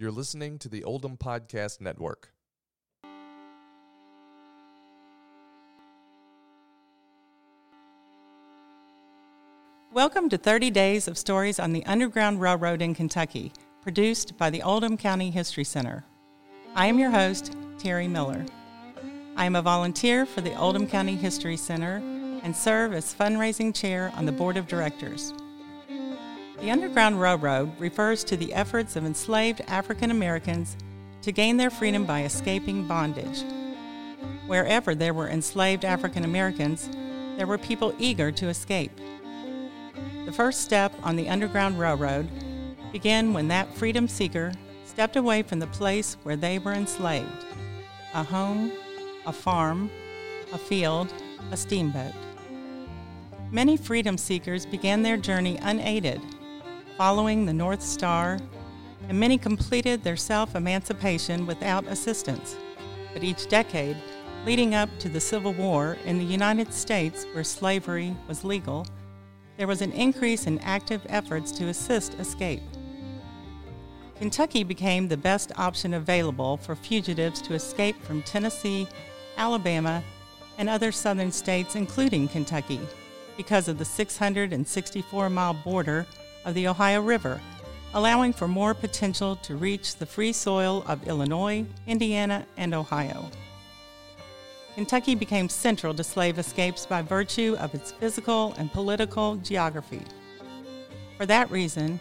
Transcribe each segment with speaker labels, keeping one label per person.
Speaker 1: You're listening to the Oldham Podcast Network.
Speaker 2: Welcome to 30 Days of Stories on the Underground Railroad in Kentucky, produced by the Oldham County History Center. I am your host, Terry Miller. I am a volunteer for the Oldham County History Center and serve as fundraising chair on the board of directors. The Underground Railroad refers to the efforts of enslaved African Americans to gain their freedom by escaping bondage. Wherever there were enslaved African Americans, there were people eager to escape. The first step on the Underground Railroad began when that freedom seeker stepped away from the place where they were enslaved a home, a farm, a field, a steamboat. Many freedom seekers began their journey unaided following the North Star, and many completed their self emancipation without assistance. But each decade, leading up to the Civil War in the United States, where slavery was legal, there was an increase in active efforts to assist escape. Kentucky became the best option available for fugitives to escape from Tennessee, Alabama, and other southern states, including Kentucky, because of the 664 mile border of the Ohio River, allowing for more potential to reach the free soil of Illinois, Indiana, and Ohio. Kentucky became central to slave escapes by virtue of its physical and political geography. For that reason,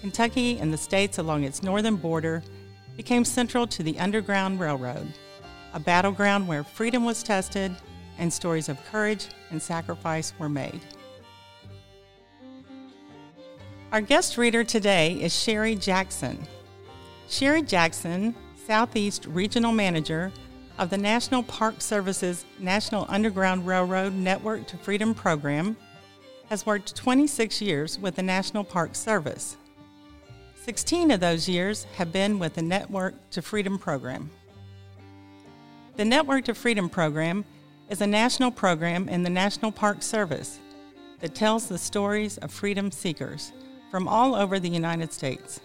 Speaker 2: Kentucky and the states along its northern border became central to the Underground Railroad, a battleground where freedom was tested and stories of courage and sacrifice were made. Our guest reader today is Sherry Jackson. Sherry Jackson, Southeast Regional Manager of the National Park Service's National Underground Railroad Network to Freedom program, has worked 26 years with the National Park Service. 16 of those years have been with the Network to Freedom program. The Network to Freedom program is a national program in the National Park Service that tells the stories of freedom seekers from all over the United States.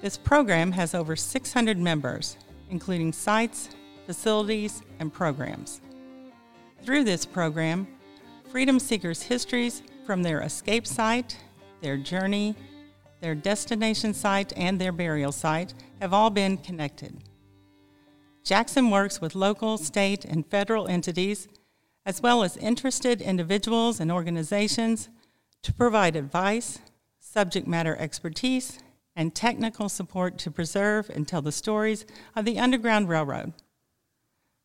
Speaker 2: This program has over 600 members, including sites, facilities, and programs. Through this program, freedom seekers' histories from their escape site, their journey, their destination site, and their burial site have all been connected. Jackson works with local, state, and federal entities, as well as interested individuals and organizations, to provide advice, subject matter expertise, and technical support to preserve and tell the stories of the Underground Railroad.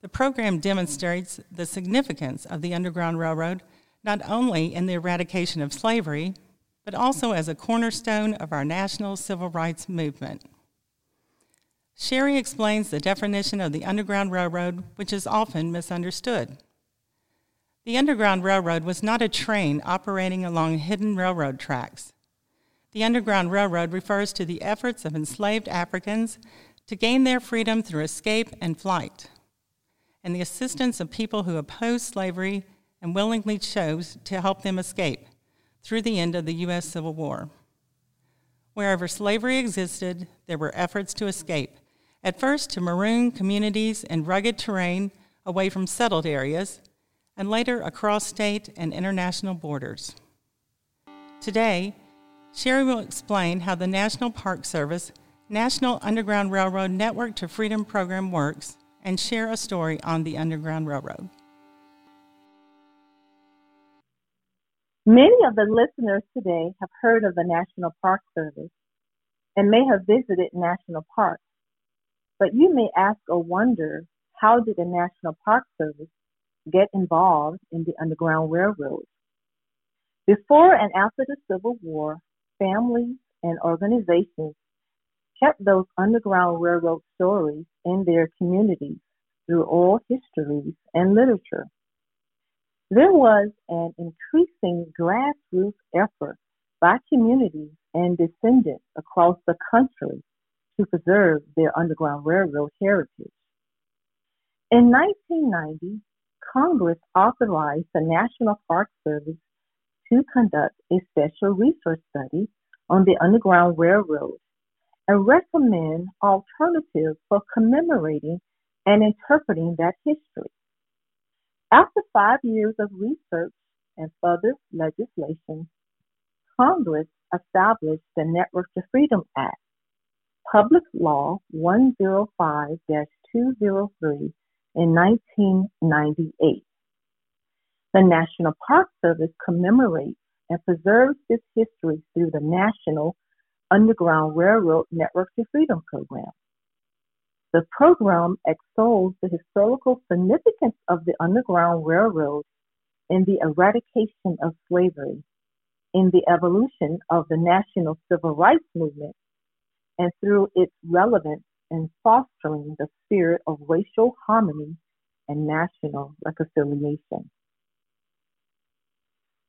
Speaker 2: The program demonstrates the significance of the Underground Railroad not only in the eradication of slavery, but also as a cornerstone of our national civil rights movement. Sherry explains the definition of the Underground Railroad, which is often misunderstood. The Underground Railroad was not a train operating along hidden railroad tracks. The Underground Railroad refers to the efforts of enslaved Africans to gain their freedom through escape and flight, and the assistance of people who opposed slavery and willingly chose to help them escape through the end of the U.S. Civil War. Wherever slavery existed, there were efforts to escape, at first to maroon communities in rugged terrain away from settled areas, and later across state and international borders. Today, Sherry will explain how the National Park Service National Underground Railroad Network to Freedom program works and share a story on the Underground Railroad.
Speaker 3: Many of the listeners today have heard of the National Park Service and may have visited national parks. But you may ask or wonder how did the National Park Service get involved in the Underground Railroad? Before and after the Civil War, families and organizations kept those Underground Railroad stories in their communities through oral histories and literature. There was an increasing grassroots effort by communities and descendants across the country to preserve their Underground Railroad heritage. In 1990, Congress authorized the National Park Service to conduct a special research study on the Underground Railroad and recommend alternatives for commemorating and interpreting that history. After five years of research and further legislation, Congress established the Network to Freedom Act, Public Law 105 203 in 1998. The National Park Service commemorates and preserves this history through the National Underground Railroad Network to Freedom program. The program extols the historical significance of the Underground Railroad in the eradication of slavery, in the evolution of the national civil rights movement, and through its relevance in fostering the spirit of racial harmony and national reconciliation.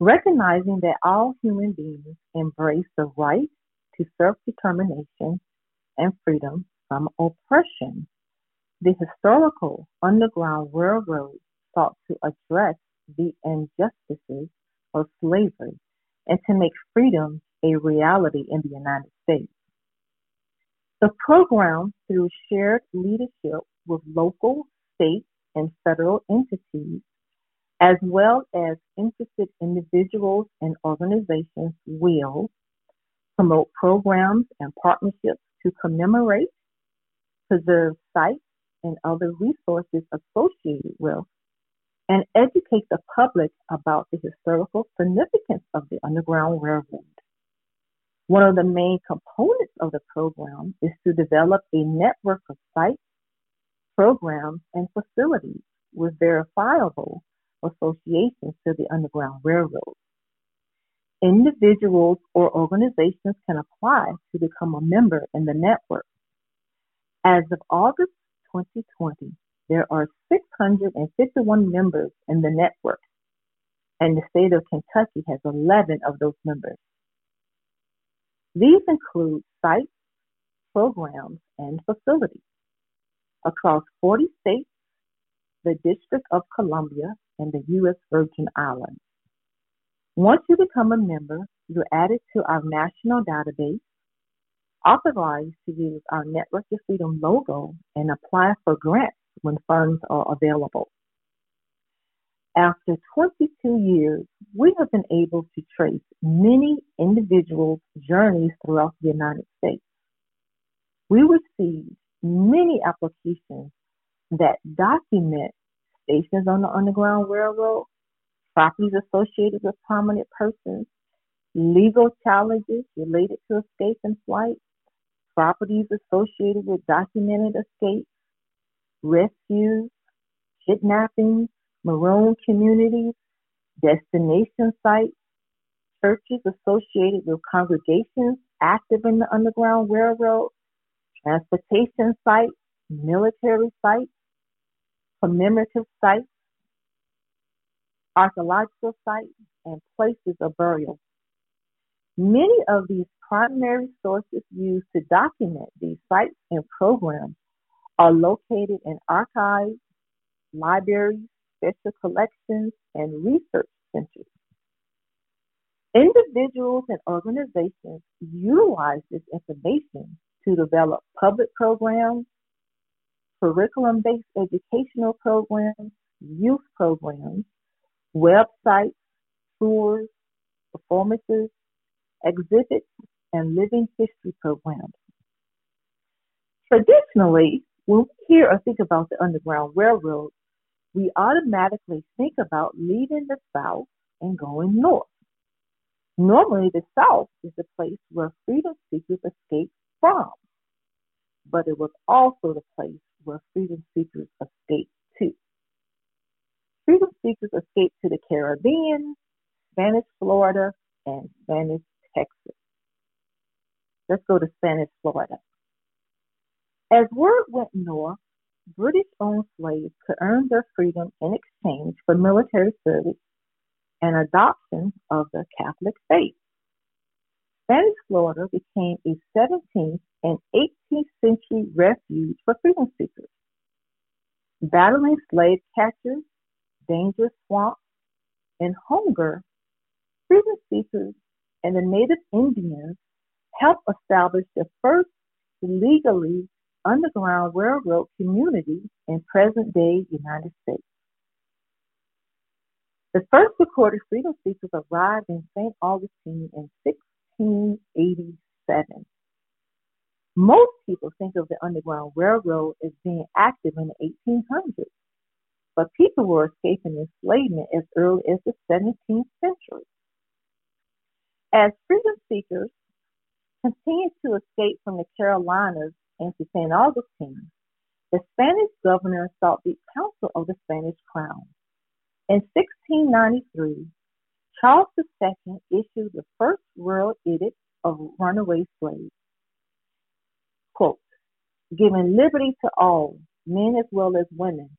Speaker 3: Recognizing that all human beings embrace the right to self determination and freedom from oppression, the historical Underground Railroad sought to address the injustices of slavery and to make freedom a reality in the United States. The program, through shared leadership with local, state, and federal entities, as well as interested individuals and organizations, will promote programs and partnerships to commemorate, preserve sites and other resources associated with, and educate the public about the historical significance of the Underground Railroad. One of the main components of the program is to develop a network of sites, programs, and facilities with verifiable associations to the Underground Railroad. Individuals or organizations can apply to become a member in the network. As of August 2020, there are 651 members in the network, and the state of Kentucky has 11 of those members. These include sites, programs, and facilities across 40 states, the District of Columbia, and the U.S. Virgin Islands. Once you become a member, you're added to our national database, authorized to use our Network to Freedom logo, and apply for grants when funds are available. After 22 years, we have been able to trace many individuals' journeys throughout the United States. We received many applications that document stations on the Underground Railroad, properties associated with prominent persons, legal challenges related to escape and flight, properties associated with documented escapes, rescues, kidnappings, maroon communities, destination sites, churches associated with congregations active in the Underground Railroad, transportation sites, military sites, commemorative sites, archaeological sites, and places of burial. Many of these primary sources used to document these sites and programs are located in archives, libraries, special collections, and research centers. Individuals and organizations utilize this information to develop public programs, curriculum based educational programs, youth programs, websites, tours, performances, exhibits, and living history programs. Traditionally, when we hear or think about the Underground Railroad, we automatically think about leaving the South and going north. Normally, the South is the place where freedom seekers escape from, but it was also the place where freedom seekers escaped to. Freedom seekers escaped to the Caribbean, Spanish Florida, and Spanish Texas. Let's go to Spanish Florida. As word went north, British owned slaves could earn their freedom in exchange for military service and adoption of the Catholic faith. Spanish Florida became a 17th and 18th century refuge for freedom seekers. Battling slave catchers, dangerous swamps, and hunger, freedom seekers and the native Indians helped establish the first legally Underground Railroad community in present day United States. The first recorded freedom seekers arrived in St. Augustine in 1687. Most people think of the Underground Railroad as being active in the 1800s, but people were escaping enslavement as early as the 17th century. As freedom seekers continued to escape from the Carolinas into St. Augustine, the Spanish governor sought the counsel of the Spanish crown. In 1693, Charles II issued the first royal edict of runaway slaves. Giving liberty to all, men as well as women,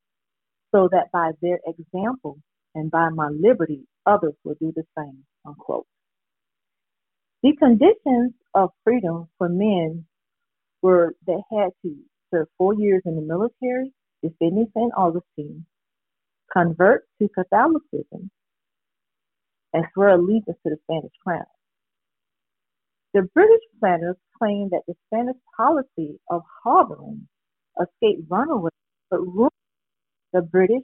Speaker 3: so that by their example and by my liberty others will do the same. Unquote. The conditions of freedom for men were that they had to serve four years in the military, defending St. Augustine, convert to Catholicism, and swear allegiance to the Spanish crown. The British planners claimed that the Spanish policy of harboring escaped runaways but ruined the British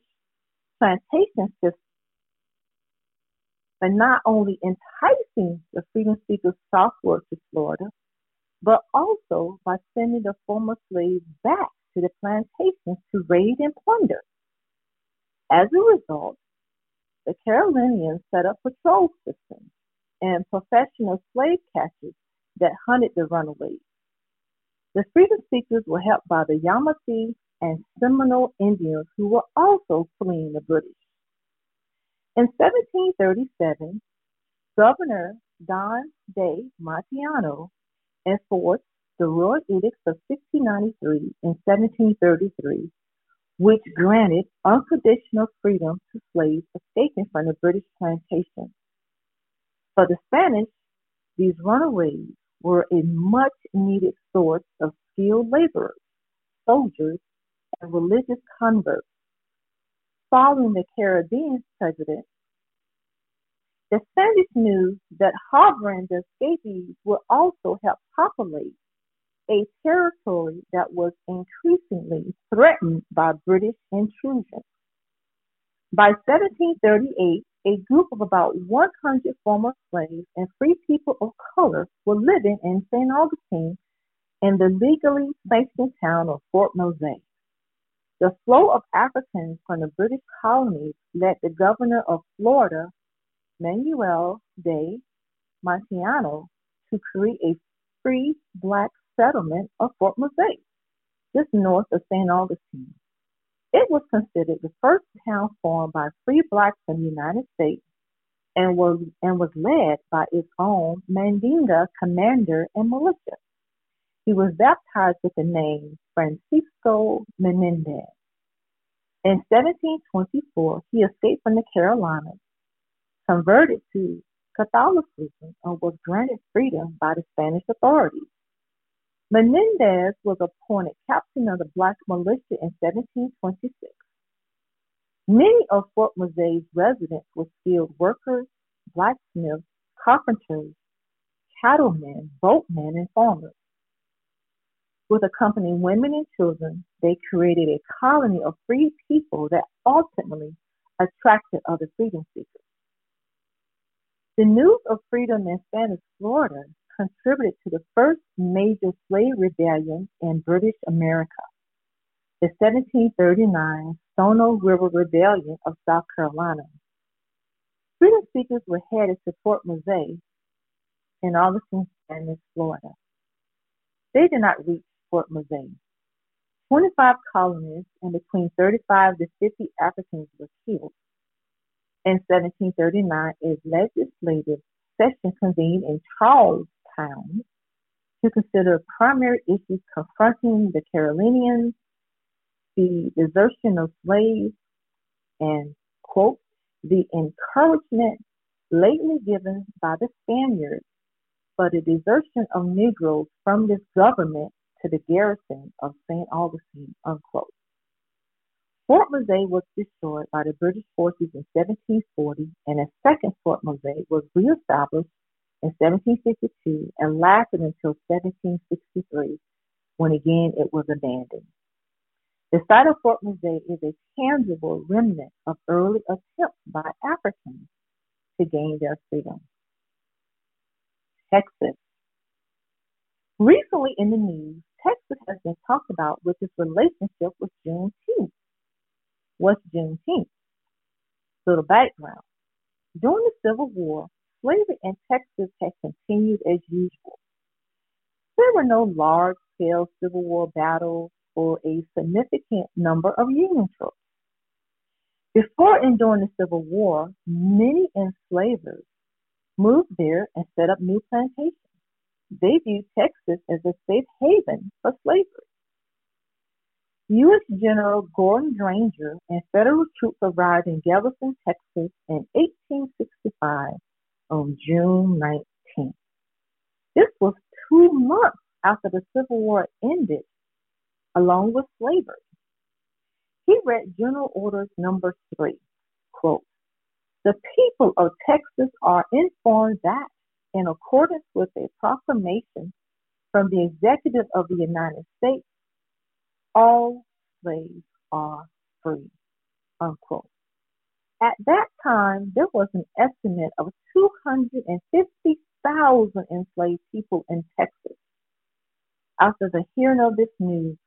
Speaker 3: plantation system by not only enticing the freedom seekers southward to Florida, but also by sending the former slaves back to the plantations to raid and plunder. As a result, the Carolinians set up patrol systems and professional slave catchers that hunted the runaways. The freedom seekers were helped by the Yamasee and Seminole Indians who were also fleeing the British. In 1737, Governor Don de Montiano enforced the Royal Edicts of 1693 and 1733, which granted unconditional freedom to slaves escaping from the British plantations. For the Spanish, these runaways were a much needed source of skilled laborers, soldiers, and religious converts. Following the Caribbean president, the Spanish knew that harboring the escapees would also help populate a territory that was increasingly threatened by British intrusion. By 1738, a group of about 100 former slaves and free people of color were living in St. Augustine in the legally sanctioned town of Fort Mose. The flow of Africans from the British colonies led the governor of Florida, Manuel de Montiano, to create a free black settlement of Fort Mose, just north of St. Augustine. It was considered the first town formed by free blacks in the United States and was, and was led by its own Mandinga commander and militia. He was baptized with the name Francisco Menendez. In 1724, he escaped from the Carolinas, converted to Catholicism, and was granted freedom by the Spanish authorities. Menendez was appointed captain of the Black Militia in 1726. Many of Fort Mose's residents were skilled workers, blacksmiths, carpenters, cattlemen, boatmen, and farmers. With accompanying women and children, they created a colony of free people that ultimately attracted other freedom seekers. The news of freedom in Spanish Florida contributed to the first major slave rebellion in British America, the 1739 Stono River Rebellion of South Carolina. Freedom seekers were headed to Fort Mose in Augustine, Spanish Florida. They did not reach Fort Mose. 25 colonists and between 35 to 50 Africans were killed. In 1739, a legislative session convened in To consider primary issues confronting the Carolinians, the desertion of slaves, and, quote, the encouragement lately given by the Spaniards for the desertion of Negroes from this government to the garrison of St. Augustine, unquote. Fort Mose was destroyed by the British forces in 1740, and a second Fort Mose was reestablished in 1762 and lasted until 1763, when again it was abandoned. The site of Fort Mose is a tangible remnant of early attempts by Africans to gain their freedom. Texas. Recently in the news, Texas has been talked about with its relationship with Juneteenth. What's Juneteenth? Little background. During the Civil War, slavery in Texas had continued as usual. There were no large scale Civil War battles or a significant number of Union troops. Before and during the Civil War, many enslavers moved there and set up new plantations. They viewed Texas as a safe haven for slavery. U.S. General Gordon Granger and federal troops arrived in Galveston, Texas in 1865 on June 19th. This was two months after the Civil War ended, along with slavery. He read General Orders Number 3, quote, The people of Texas are informed that, in accordance with a proclamation from the Executive of the United States, all slaves are free, unquote. At that time, there was an estimate of 250,000 enslaved people in Texas. After the hearing of this news,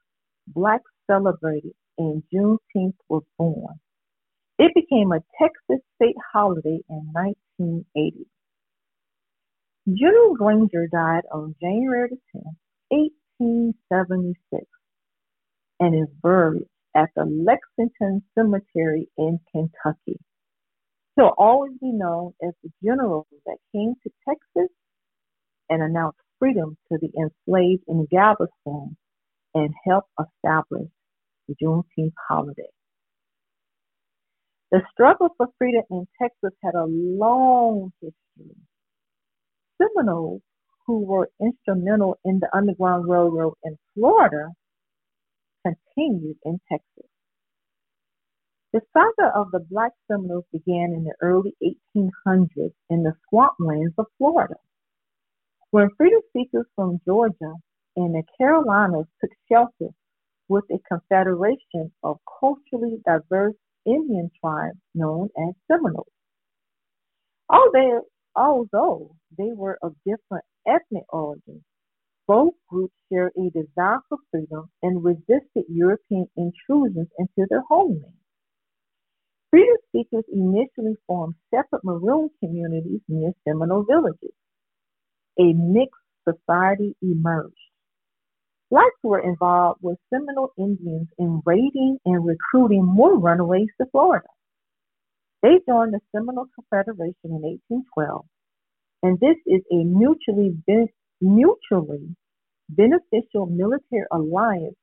Speaker 3: blacks celebrated and Juneteenth was born. It became a Texas state holiday in 1980. General Granger died on January 10, 1876, and is buried at the Lexington Cemetery in Kentucky. He'll always be known as the general that came to Texas and announced freedom to the enslaved in Galveston and helped establish the Juneteenth holiday. The struggle for freedom in Texas had a long history. Seminoles, who were instrumental in the Underground Railroad in Florida, continued in Texas. The saga of the Black Seminoles began in the early 1800s in the swamplands of Florida. When freedom seekers from Georgia and the Carolinas took shelter with a confederation of culturally diverse Indian tribes known as Seminoles. Although, although they were of different ethnic origins, both groups shared a desire for freedom and resisted European intrusions into their homeland. Freedom seekers initially formed separate maroon communities near Seminole villages. A mixed society emerged. Blacks were involved with Seminole Indians in raiding and recruiting more runaways to Florida. They joined the Seminole Confederation in 1812, and this is a mutually mutually beneficial military alliance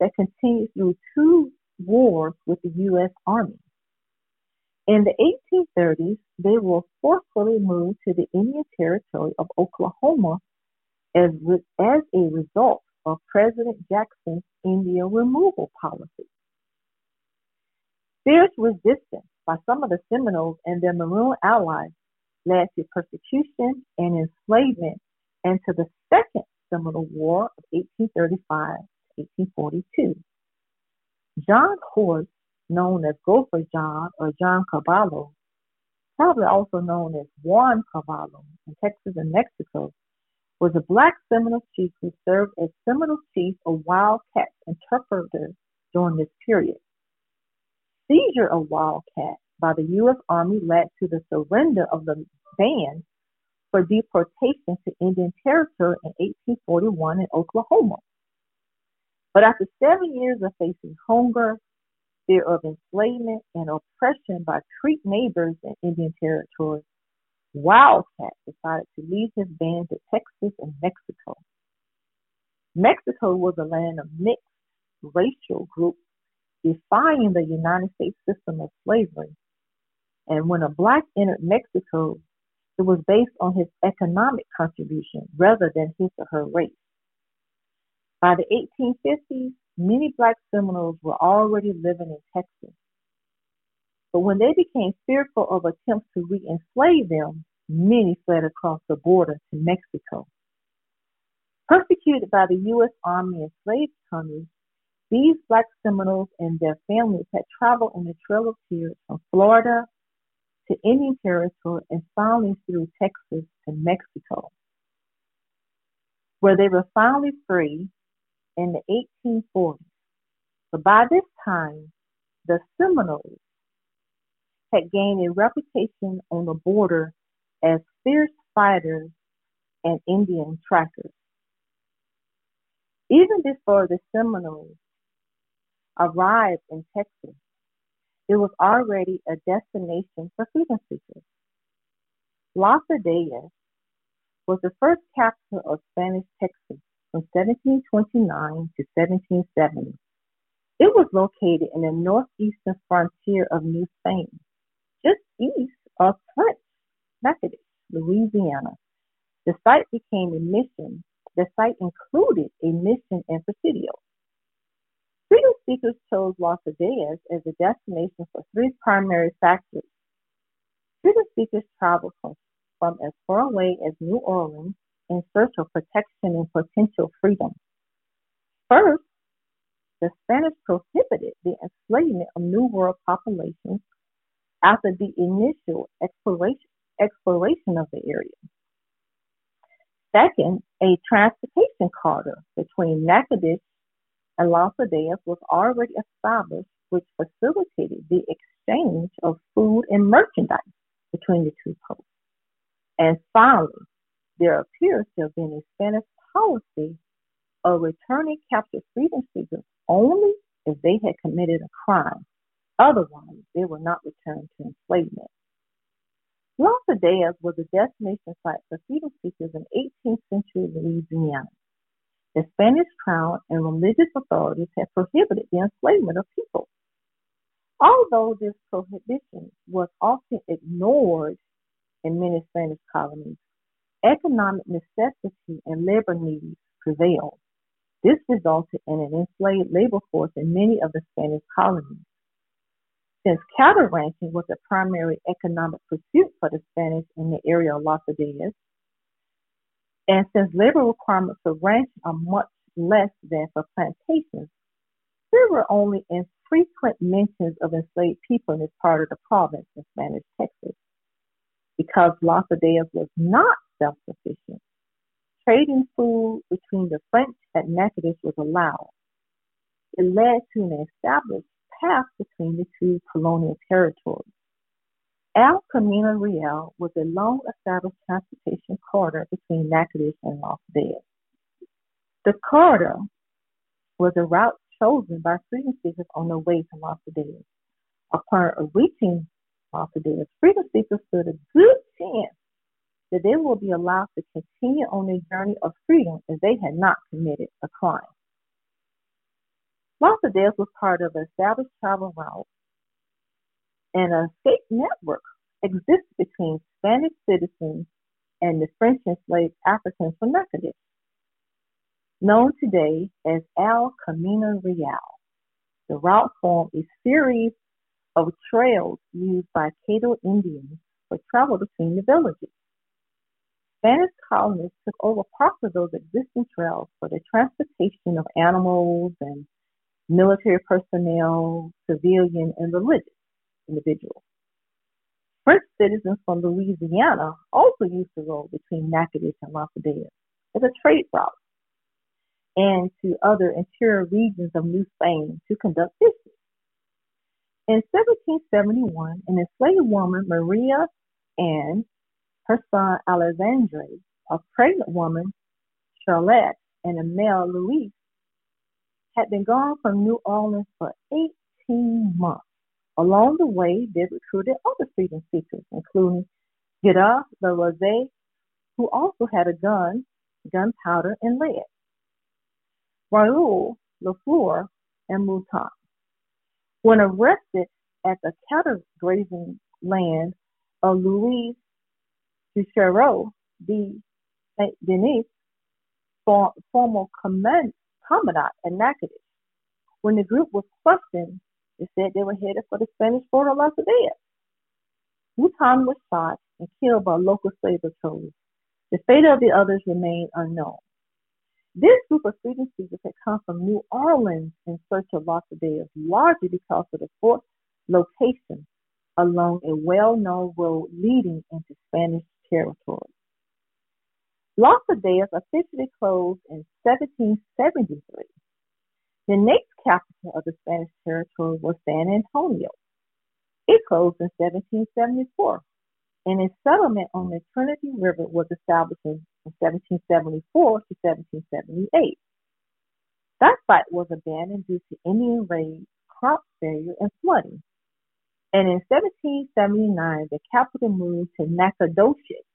Speaker 3: that continued through two wars with the U.S. Army. In the 1830s, they were forcefully moved to the Indian Territory of Oklahoma as, as a result of President Jackson's Indian removal policy. Fierce resistance by some of the Seminoles and their Maroon allies led to persecution and enslavement and to the Second Seminole War of 1835 1842. John Horse, known as Gopher John or John Caballo, probably also known as Juan Caballo in Texas and Mexico, was a black Seminole chief who served as Seminole chief of Wildcat interpreter during this period. Seizure of Wildcat by the U.S. Army led to the surrender of the band for deportation to Indian Territory in 1841 in Oklahoma. But after seven years of facing hunger, fear of enslavement, and oppression by Creek neighbors in Indian Territory, Wildcat decided to lead his band to Texas and Mexico. Mexico was a land of mixed racial groups defying the United States system of slavery. And when a black entered Mexico, it was based on his economic contribution rather than his or her race. By the 1850s, many black Seminoles were already living in Texas. But when they became fearful of attempts to re-enslave them, many fled across the border to Mexico. Persecuted by the U.S. Army and slave companies, these black Seminoles and their families had traveled in the Trail of Tears from Florida to Indian Territory and finally through Texas to Mexico, where they were finally free in the 1840s. But by this time, the Seminoles had gained a reputation on the border as fierce fighters and Indian trackers. Even before the Seminoles arrived in Texas, it was already a destination for freedom seekers. Las was the first capital of Spanish Texas from 1729 to 1770. It was located in the northeastern frontier of New Spain, just east of French Natchitoches, Louisiana. The site became a mission. The site included a mission and presidio. Freedom seekers chose Las Vegas as a destination for three primary factors. Freedom seekers traveled from, from as far away as New Orleans in search of protection and potential freedom. First, the Spanish prohibited the enslavement of New World populations after the initial exploration, exploration of the area. Second, a transportation corridor between Natchitoches Las was already established, which facilitated the exchange of food and merchandise between the two posts. And finally, there appears to have been a Spanish policy of returning captured freedom seekers only if they had committed a crime. Otherwise, they were not returned to enslavement. Las Vegas was a destination site for freedom seekers in 18th century Louisiana. The Spanish crown and religious authorities had prohibited the enslavement of people. Although this prohibition was often ignored in many Spanish colonies, economic necessity and labor needs prevailed. This resulted in an enslaved labor force in many of the Spanish colonies. Since cattle ranching was a primary economic pursuit for the Spanish in the area of Las Vegas, and since labor requirements for ranching are much less than for plantations, there were only infrequent mentions of enslaved people in this part of the province in Spanish Texas. Because Las Vegas was not self sufficient, trading food between the French and Natchitoches was allowed. It led to an established path between the two colonial territories. El Camino Real was a long established transportation corridor between Natchitoches and Las Vegas. The corridor was a route chosen by freedom seekers on their way to Las Vegas. Upon reaching Las Vegas, freedom seekers stood a good chance that they will be allowed to continue on their journey of freedom if they had not committed a crime. Las Vegas was part of an established travel route and a escape network exists between Spanish citizens and the French enslaved Africans from Natchitoches, known today as El Camino Real. The route formed a series of trails used by Caddo Indians for travel between the villages. Spanish colonists took over parts of those existing trails for the transportation of animals and military personnel, civilian, and religious individuals. French citizens from Louisiana also used the road between Natchitoches and Vegas as a trade route and to other interior regions of New Spain to conduct business. In 1771, an enslaved woman, Maria Anne, her son Alexandre, a pregnant woman, Charlotte, and a male, Louis, had been gone from New Orleans for 18 months. Along the way, they recruited other freedom seekers, including Gerard de Rosé, who also had a gun, gunpowder, and lead. Raoul Lafleur and Mouton. When arrested at the cattle grazing land of Louis Juchereau de Saint Denis, former command, commandant at Natchitoches, when the group was questioned, they said they were headed for the Spanish border of Las Vegas. Mouton was shot and killed by local slave. The fate of the others remained unknown. This group of freedom seekers had come from New Orleans in search of Los Adaes, largely because of the fort location along a well-known road leading into Spanish territory. Los Adaes officially closed in 1773. The next capital of the Spanish territory was San Antonio. It closed in 1774, and a settlement on the Trinity River was established in 1774 to 1778. That site was abandoned due to Indian raids, crop failure, and flooding. And in 1779, the capital moved to Nacogdoches,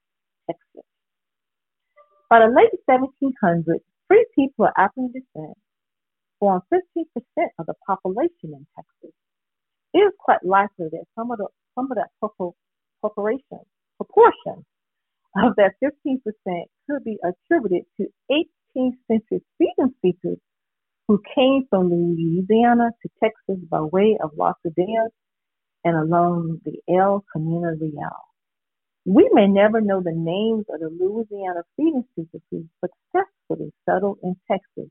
Speaker 3: Texas. By the late 1700s, free people of African descent formed 15% of the population in Texas. It is quite likely that some of the some of that proportion proportion of that 15% could be attributed to 18th century freedom seekers who came from Louisiana to Texas by way of Los Angeles and along the El Camino Real. We may never know the names of the Louisiana freedom seekers who successfully settled in Texas,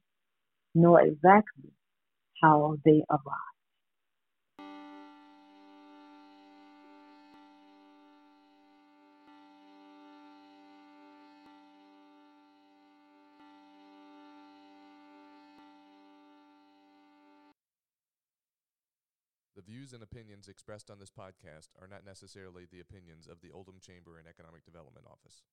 Speaker 3: nor exactly how they arrived.
Speaker 1: The views and opinions expressed on this podcast are not necessarily the opinions of the Oldham Chamber and Economic Development Office.